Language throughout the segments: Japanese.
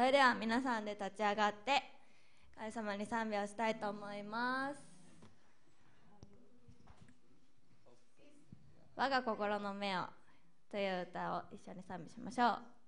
それでは皆さんで立ち上がって神様に賛美をしたいと思います。我が心の目をという歌を一緒に賛美しましょう。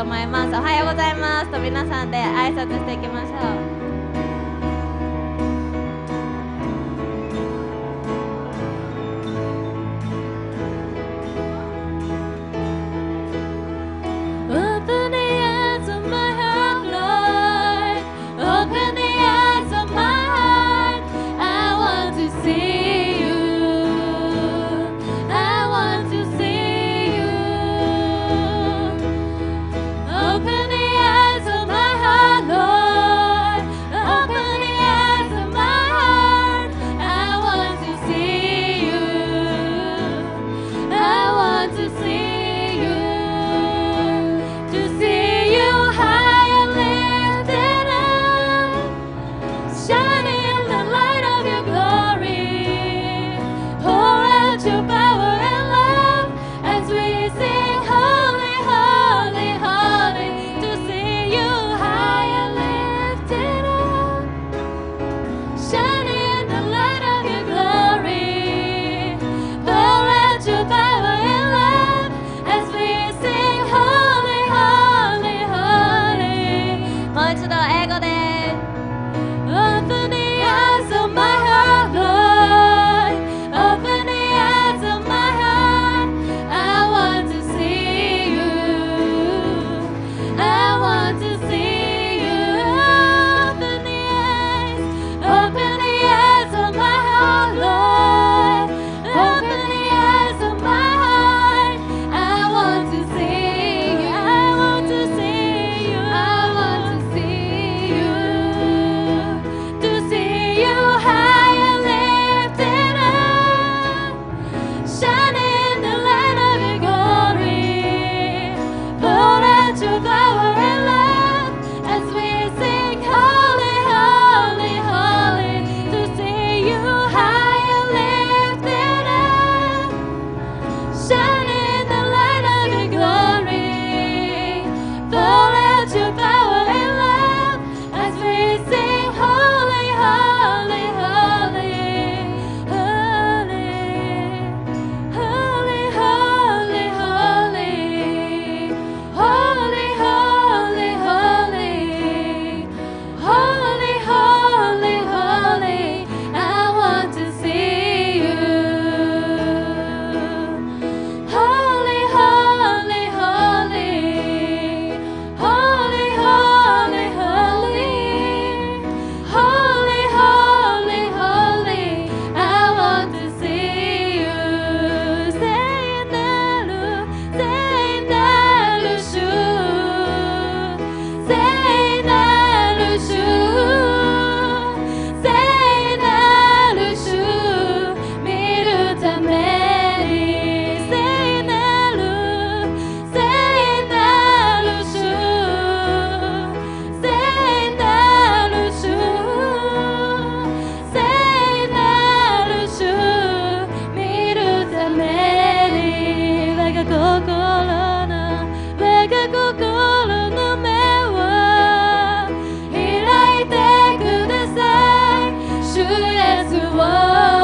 と思います。おはようございます。と皆さんで挨拶していきましょう。as it.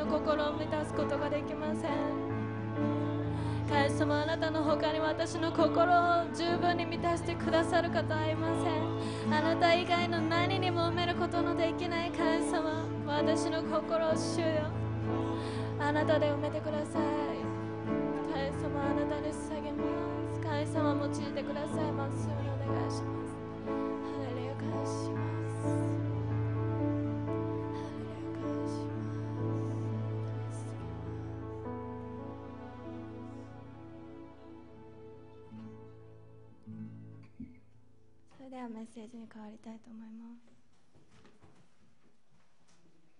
の心を満たすことができません。神様あなたの他に私の心を十分に満たしてくださる方はいません。あなた以外の何にも埋めることのできない神様私の心を主よ。あなたで埋めてください。神様あなたに捧げます。神様用いてください。まっすようにお願いします。ハレルヤ感謝。ではメッセージに変わりたいと思います。